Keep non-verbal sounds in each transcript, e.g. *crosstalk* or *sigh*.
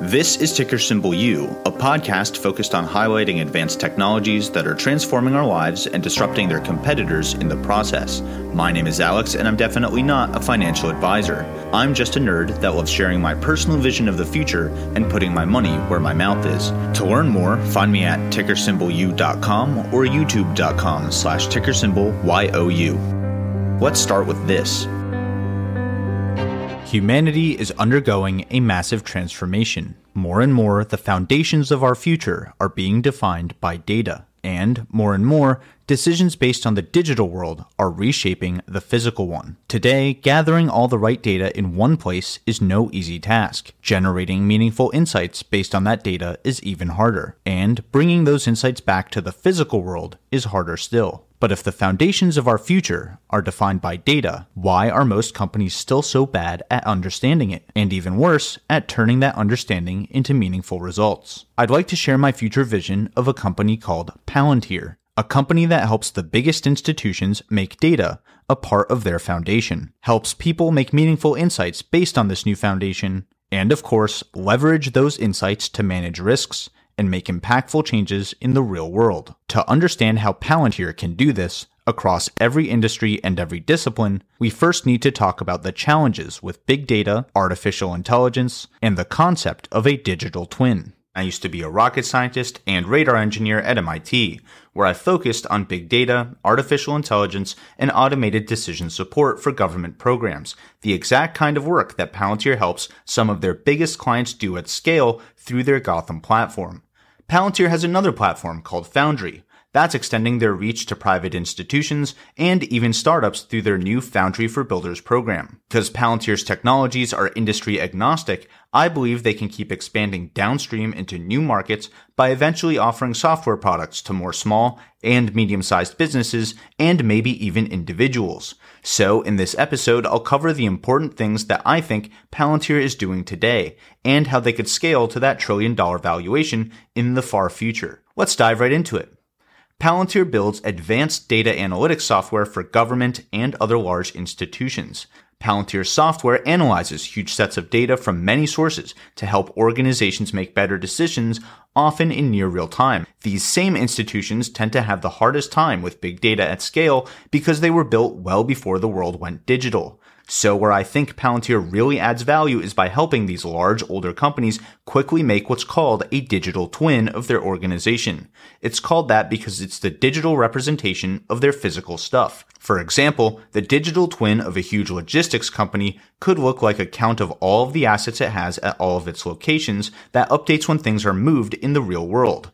This is Ticker Symbol U, a podcast focused on highlighting advanced technologies that are transforming our lives and disrupting their competitors in the process. My name is Alex, and I'm definitely not a financial advisor. I'm just a nerd that loves sharing my personal vision of the future and putting my money where my mouth is. To learn more, find me at tickersymbolu.com or youtube.com slash ticker symbol tickersymbol Let's start with this. Humanity is undergoing a massive transformation. More and more, the foundations of our future are being defined by data. And more and more, decisions based on the digital world are reshaping the physical one. Today, gathering all the right data in one place is no easy task. Generating meaningful insights based on that data is even harder. And bringing those insights back to the physical world is harder still. But if the foundations of our future are defined by data, why are most companies still so bad at understanding it? And even worse, at turning that understanding into meaningful results? I'd like to share my future vision of a company called Palantir, a company that helps the biggest institutions make data a part of their foundation, helps people make meaningful insights based on this new foundation, and of course, leverage those insights to manage risks and make impactful changes in the real world. To understand how Palantir can do this across every industry and every discipline, we first need to talk about the challenges with big data, artificial intelligence, and the concept of a digital twin. I used to be a rocket scientist and radar engineer at MIT, where I focused on big data, artificial intelligence, and automated decision support for government programs, the exact kind of work that Palantir helps some of their biggest clients do at scale through their Gotham platform. Palantir has another platform called Foundry. That's extending their reach to private institutions and even startups through their new Foundry for Builders program. Because Palantir's technologies are industry agnostic, I believe they can keep expanding downstream into new markets by eventually offering software products to more small and medium-sized businesses and maybe even individuals. So in this episode, I'll cover the important things that I think Palantir is doing today and how they could scale to that trillion dollar valuation in the far future. Let's dive right into it. Palantir builds advanced data analytics software for government and other large institutions. Palantir's software analyzes huge sets of data from many sources to help organizations make better decisions, often in near real time. These same institutions tend to have the hardest time with big data at scale because they were built well before the world went digital. So where I think Palantir really adds value is by helping these large older companies quickly make what's called a digital twin of their organization. It's called that because it's the digital representation of their physical stuff. For example, the digital twin of a huge logistics company could look like a count of all of the assets it has at all of its locations that updates when things are moved in the real world.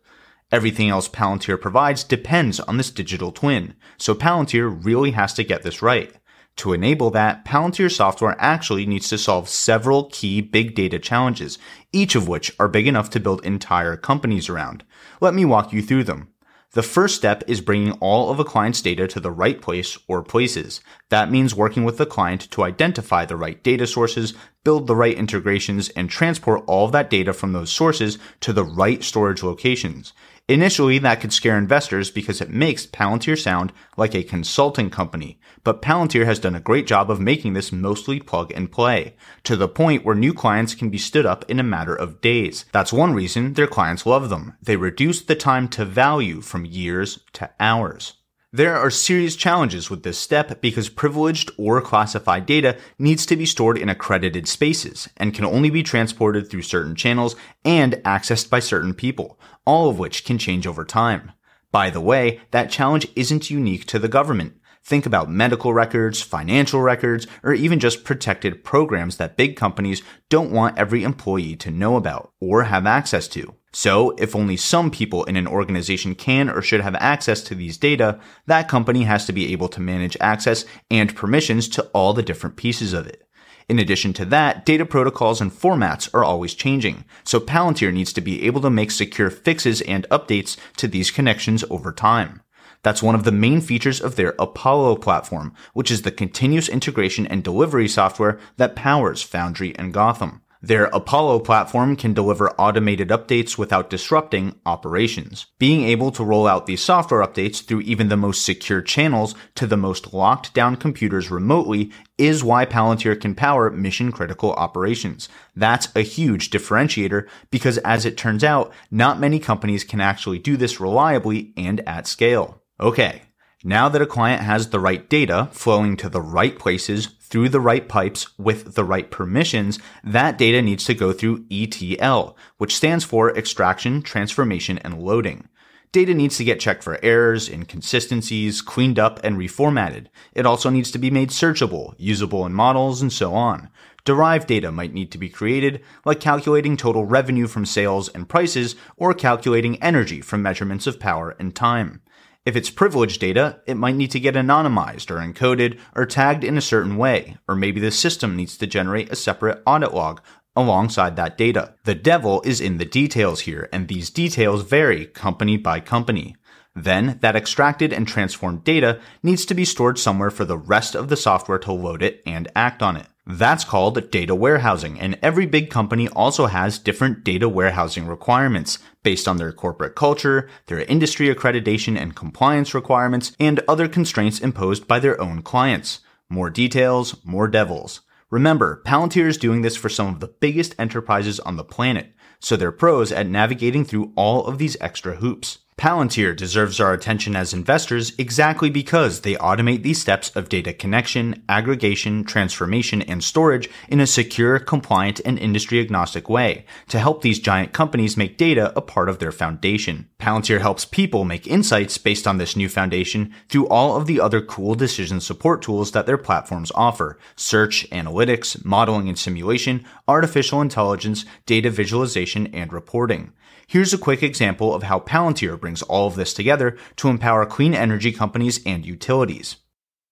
Everything else Palantir provides depends on this digital twin, so Palantir really has to get this right. To enable that, Palantir software actually needs to solve several key big data challenges, each of which are big enough to build entire companies around. Let me walk you through them. The first step is bringing all of a client's data to the right place or places. That means working with the client to identify the right data sources, build the right integrations, and transport all of that data from those sources to the right storage locations. Initially, that could scare investors because it makes Palantir sound like a consulting company, but Palantir has done a great job of making this mostly plug and play, to the point where new clients can be stood up in a matter of days. That's one reason their clients love them. They reduce the time to value from years to hours. There are serious challenges with this step because privileged or classified data needs to be stored in accredited spaces and can only be transported through certain channels and accessed by certain people, all of which can change over time. By the way, that challenge isn't unique to the government. Think about medical records, financial records, or even just protected programs that big companies don't want every employee to know about or have access to. So, if only some people in an organization can or should have access to these data, that company has to be able to manage access and permissions to all the different pieces of it. In addition to that, data protocols and formats are always changing, so Palantir needs to be able to make secure fixes and updates to these connections over time. That's one of the main features of their Apollo platform, which is the continuous integration and delivery software that powers Foundry and Gotham. Their Apollo platform can deliver automated updates without disrupting operations. Being able to roll out these software updates through even the most secure channels to the most locked down computers remotely is why Palantir can power mission critical operations. That's a huge differentiator because as it turns out, not many companies can actually do this reliably and at scale. Okay. Now that a client has the right data flowing to the right places through the right pipes with the right permissions, that data needs to go through ETL, which stands for extraction, transformation, and loading. Data needs to get checked for errors, inconsistencies, cleaned up, and reformatted. It also needs to be made searchable, usable in models, and so on. Derived data might need to be created, like calculating total revenue from sales and prices, or calculating energy from measurements of power and time. If it's privileged data, it might need to get anonymized or encoded or tagged in a certain way, or maybe the system needs to generate a separate audit log alongside that data. The devil is in the details here, and these details vary company by company. Then, that extracted and transformed data needs to be stored somewhere for the rest of the software to load it and act on it. That's called data warehousing, and every big company also has different data warehousing requirements based on their corporate culture, their industry accreditation and compliance requirements, and other constraints imposed by their own clients. More details, more devils. Remember, Palantir is doing this for some of the biggest enterprises on the planet, so they're pros at navigating through all of these extra hoops. Palantir deserves our attention as investors exactly because they automate these steps of data connection, aggregation, transformation, and storage in a secure, compliant, and industry agnostic way to help these giant companies make data a part of their foundation. Palantir helps people make insights based on this new foundation through all of the other cool decision support tools that their platforms offer. Search, analytics, modeling and simulation, artificial intelligence, data visualization, and reporting. Here's a quick example of how Palantir brings all of this together to empower clean energy companies and utilities.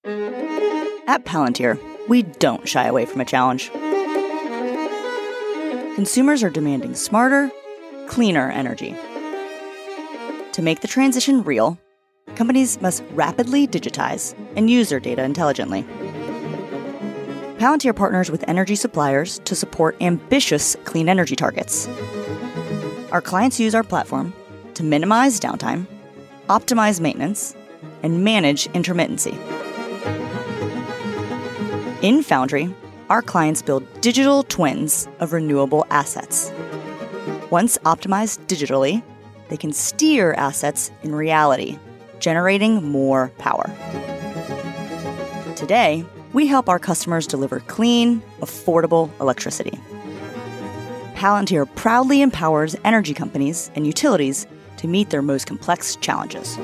At Palantir, we don't shy away from a challenge. Consumers are demanding smarter, cleaner energy. To make the transition real, companies must rapidly digitize and use their data intelligently. Palantir partners with energy suppliers to support ambitious clean energy targets our clients use our platform to minimize downtime, optimize maintenance, and manage intermittency. In Foundry, our clients build digital twins of renewable assets. Once optimized digitally, they can steer assets in reality, generating more power. Today, we help our customers deliver clean, affordable electricity. Palantir proudly empowers energy companies and utilities to meet their most complex challenges.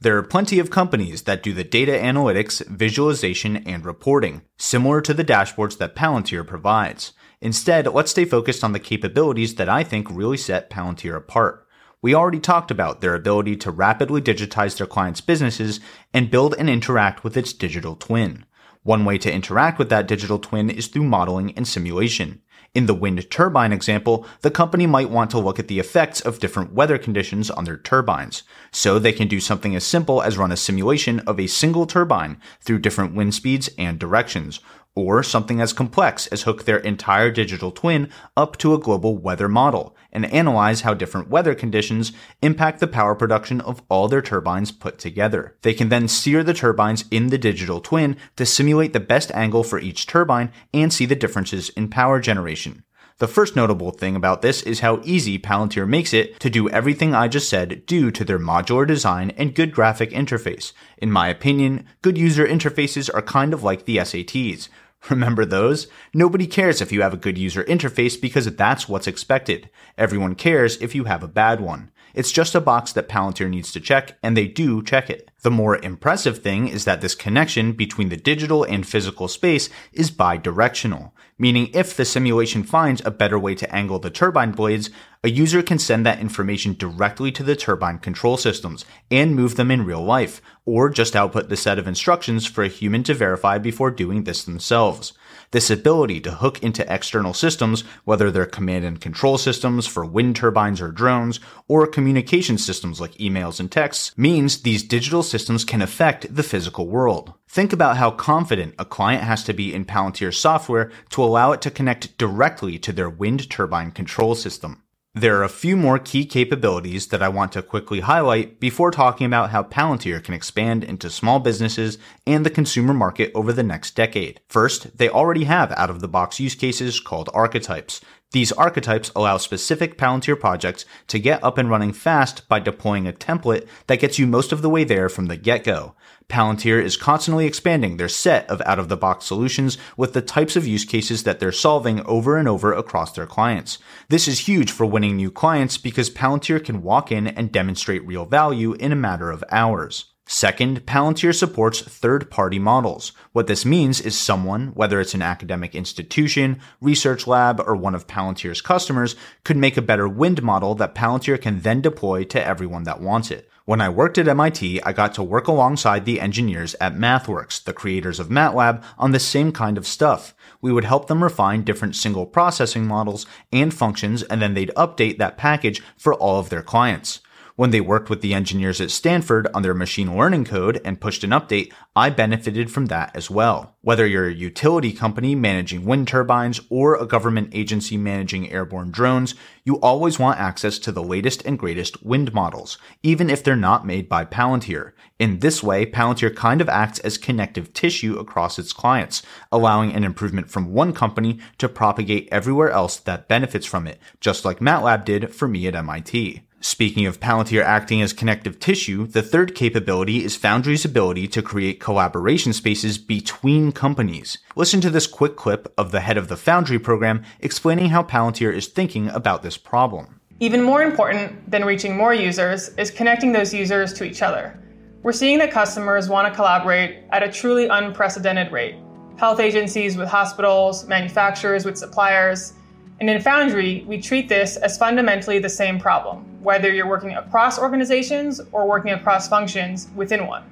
There are plenty of companies that do the data analytics, visualization, and reporting, similar to the dashboards that Palantir provides. Instead, let's stay focused on the capabilities that I think really set Palantir apart. We already talked about their ability to rapidly digitize their clients' businesses and build and interact with its digital twin. One way to interact with that digital twin is through modeling and simulation. In the wind turbine example, the company might want to look at the effects of different weather conditions on their turbines. So they can do something as simple as run a simulation of a single turbine through different wind speeds and directions, or something as complex as hook their entire digital twin up to a global weather model and analyze how different weather conditions impact the power production of all their turbines put together. They can then steer the turbines in the digital twin to simulate the best angle for each turbine and see the differences in power generation. The first notable thing about this is how easy Palantir makes it to do everything I just said due to their modular design and good graphic interface. In my opinion, good user interfaces are kind of like the SATs. *laughs* Remember those? Nobody cares if you have a good user interface because that's what's expected. Everyone cares if you have a bad one. It's just a box that Palantir needs to check, and they do check it. The more impressive thing is that this connection between the digital and physical space is bidirectional, meaning if the simulation finds a better way to angle the turbine blades, a user can send that information directly to the turbine control systems and move them in real life, or just output the set of instructions for a human to verify before doing this themselves. This ability to hook into external systems, whether they're command and control systems for wind turbines or drones, or communication systems like emails and texts, means these digital systems can affect the physical world. Think about how confident a client has to be in Palantir software to allow it to connect directly to their wind turbine control system. There are a few more key capabilities that I want to quickly highlight before talking about how Palantir can expand into small businesses and the consumer market over the next decade. First, they already have out of the box use cases called archetypes. These archetypes allow specific Palantir projects to get up and running fast by deploying a template that gets you most of the way there from the get-go. Palantir is constantly expanding their set of out of the box solutions with the types of use cases that they're solving over and over across their clients. This is huge for winning new clients because Palantir can walk in and demonstrate real value in a matter of hours. Second, Palantir supports third party models. What this means is someone, whether it's an academic institution, research lab, or one of Palantir's customers, could make a better wind model that Palantir can then deploy to everyone that wants it. When I worked at MIT, I got to work alongside the engineers at MathWorks, the creators of MATLAB, on the same kind of stuff. We would help them refine different signal processing models and functions, and then they'd update that package for all of their clients. When they worked with the engineers at Stanford on their machine learning code and pushed an update, I benefited from that as well. Whether you're a utility company managing wind turbines or a government agency managing airborne drones, you always want access to the latest and greatest wind models, even if they're not made by Palantir. In this way, Palantir kind of acts as connective tissue across its clients, allowing an improvement from one company to propagate everywhere else that benefits from it, just like MATLAB did for me at MIT. Speaking of Palantir acting as connective tissue, the third capability is Foundry's ability to create collaboration spaces between companies. Listen to this quick clip of the head of the Foundry program explaining how Palantir is thinking about this problem. Even more important than reaching more users is connecting those users to each other. We're seeing that customers want to collaborate at a truly unprecedented rate. Health agencies with hospitals, manufacturers with suppliers, and in Foundry, we treat this as fundamentally the same problem, whether you're working across organizations or working across functions within one.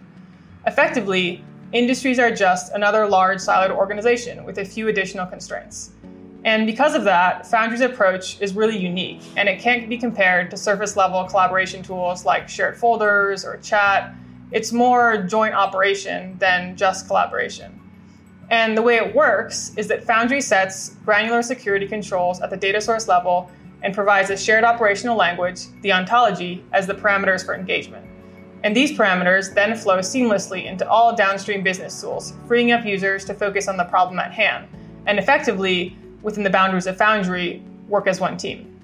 Effectively, industries are just another large siloed organization with a few additional constraints. And because of that, Foundry's approach is really unique, and it can't be compared to surface level collaboration tools like shared folders or chat. It's more joint operation than just collaboration. And the way it works is that Foundry sets granular security controls at the data source level and provides a shared operational language, the ontology, as the parameters for engagement. And these parameters then flow seamlessly into all downstream business tools, freeing up users to focus on the problem at hand, and effectively, within the boundaries of Foundry, work as one team.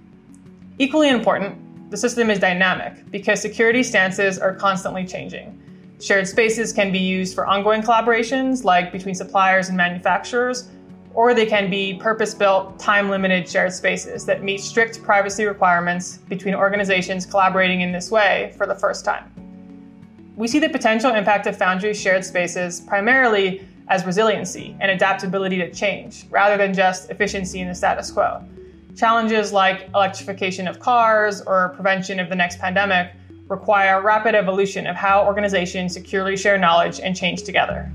Equally important, the system is dynamic because security stances are constantly changing. Shared spaces can be used for ongoing collaborations, like between suppliers and manufacturers, or they can be purpose built, time limited shared spaces that meet strict privacy requirements between organizations collaborating in this way for the first time. We see the potential impact of Foundry's shared spaces primarily as resiliency and adaptability to change, rather than just efficiency in the status quo. Challenges like electrification of cars or prevention of the next pandemic require rapid evolution of how organizations securely share knowledge and change together.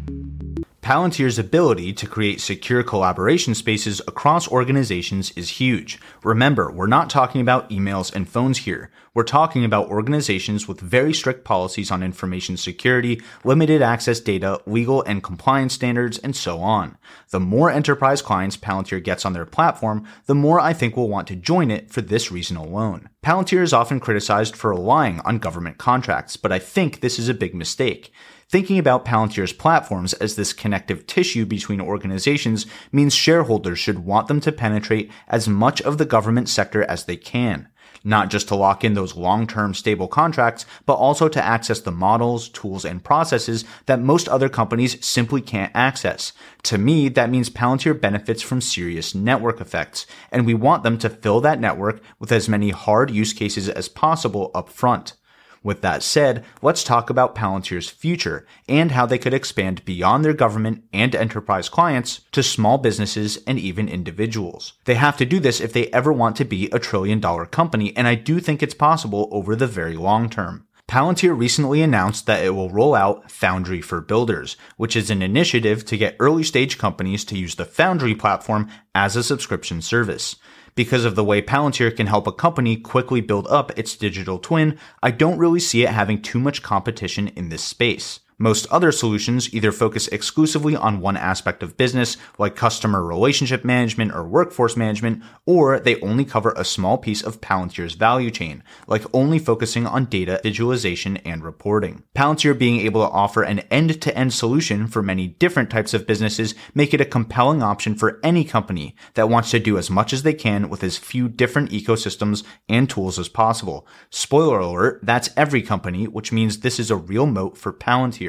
Palantir's ability to create secure collaboration spaces across organizations is huge. Remember, we're not talking about emails and phones here. We're talking about organizations with very strict policies on information security, limited access data, legal and compliance standards, and so on. The more enterprise clients Palantir gets on their platform, the more I think will want to join it for this reason alone. Palantir is often criticized for relying on government contracts, but I think this is a big mistake. Thinking about Palantir's platforms as this connective tissue between organizations means shareholders should want them to penetrate as much of the government sector as they can. Not just to lock in those long-term stable contracts, but also to access the models, tools, and processes that most other companies simply can't access. To me, that means Palantir benefits from serious network effects, and we want them to fill that network with as many hard use cases as possible up front. With that said, let's talk about Palantir's future and how they could expand beyond their government and enterprise clients to small businesses and even individuals. They have to do this if they ever want to be a trillion dollar company, and I do think it's possible over the very long term. Palantir recently announced that it will roll out Foundry for Builders, which is an initiative to get early stage companies to use the Foundry platform as a subscription service. Because of the way Palantir can help a company quickly build up its digital twin, I don't really see it having too much competition in this space. Most other solutions either focus exclusively on one aspect of business, like customer relationship management or workforce management, or they only cover a small piece of Palantir's value chain, like only focusing on data visualization and reporting. Palantir being able to offer an end-to-end solution for many different types of businesses make it a compelling option for any company that wants to do as much as they can with as few different ecosystems and tools as possible. Spoiler alert, that's every company, which means this is a real moat for Palantir.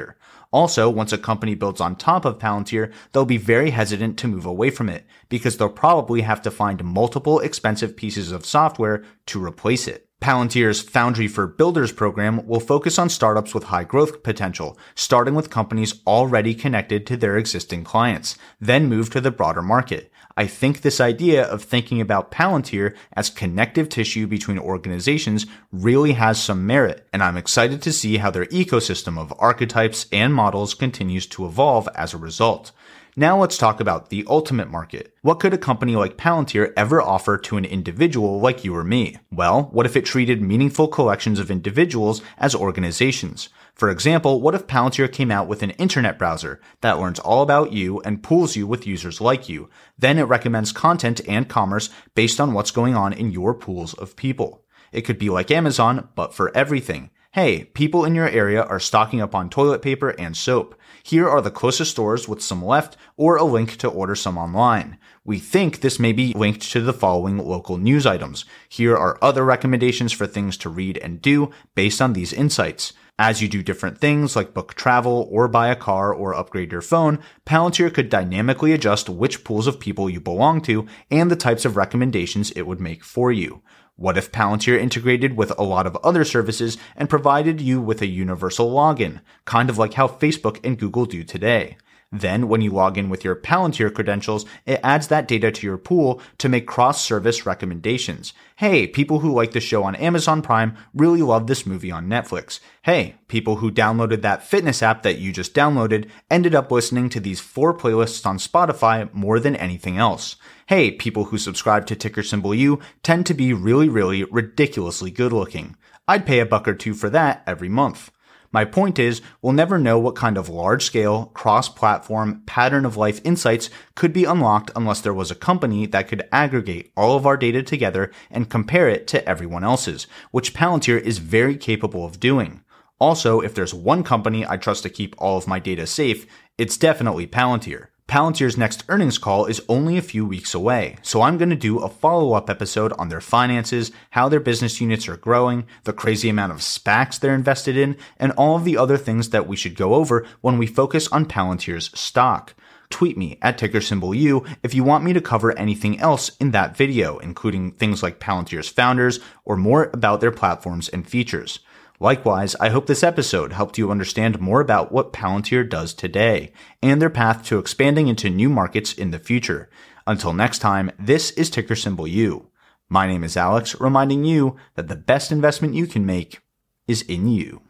Also, once a company builds on top of Palantir, they'll be very hesitant to move away from it because they'll probably have to find multiple expensive pieces of software to replace it. Palantir's Foundry for Builders program will focus on startups with high growth potential, starting with companies already connected to their existing clients, then move to the broader market. I think this idea of thinking about Palantir as connective tissue between organizations really has some merit, and I'm excited to see how their ecosystem of archetypes and models continues to evolve as a result. Now let's talk about the ultimate market. What could a company like Palantir ever offer to an individual like you or me? Well, what if it treated meaningful collections of individuals as organizations? For example, what if Palantir came out with an internet browser that learns all about you and pools you with users like you? Then it recommends content and commerce based on what's going on in your pools of people. It could be like Amazon, but for everything. Hey, people in your area are stocking up on toilet paper and soap. Here are the closest stores with some left or a link to order some online. We think this may be linked to the following local news items. Here are other recommendations for things to read and do based on these insights. As you do different things like book travel or buy a car or upgrade your phone, Palantir could dynamically adjust which pools of people you belong to and the types of recommendations it would make for you. What if Palantir integrated with a lot of other services and provided you with a universal login, kind of like how Facebook and Google do today? Then, when you log in with your Palantir credentials, it adds that data to your pool to make cross-service recommendations. Hey, people who like the show on Amazon Prime really love this movie on Netflix. Hey, people who downloaded that fitness app that you just downloaded ended up listening to these four playlists on Spotify more than anything else. Hey, people who subscribe to ticker symbol U tend to be really, really ridiculously good looking. I'd pay a buck or two for that every month. My point is, we'll never know what kind of large scale, cross platform, pattern of life insights could be unlocked unless there was a company that could aggregate all of our data together and compare it to everyone else's, which Palantir is very capable of doing. Also, if there's one company I trust to keep all of my data safe, it's definitely Palantir. Palantir's next earnings call is only a few weeks away, so I'm going to do a follow up episode on their finances, how their business units are growing, the crazy amount of SPACs they're invested in, and all of the other things that we should go over when we focus on Palantir's stock. Tweet me at ticker symbol U if you want me to cover anything else in that video, including things like Palantir's founders or more about their platforms and features. Likewise, I hope this episode helped you understand more about what Palantir does today and their path to expanding into new markets in the future. Until next time, this is ticker symbol U. My name is Alex, reminding you that the best investment you can make is in you.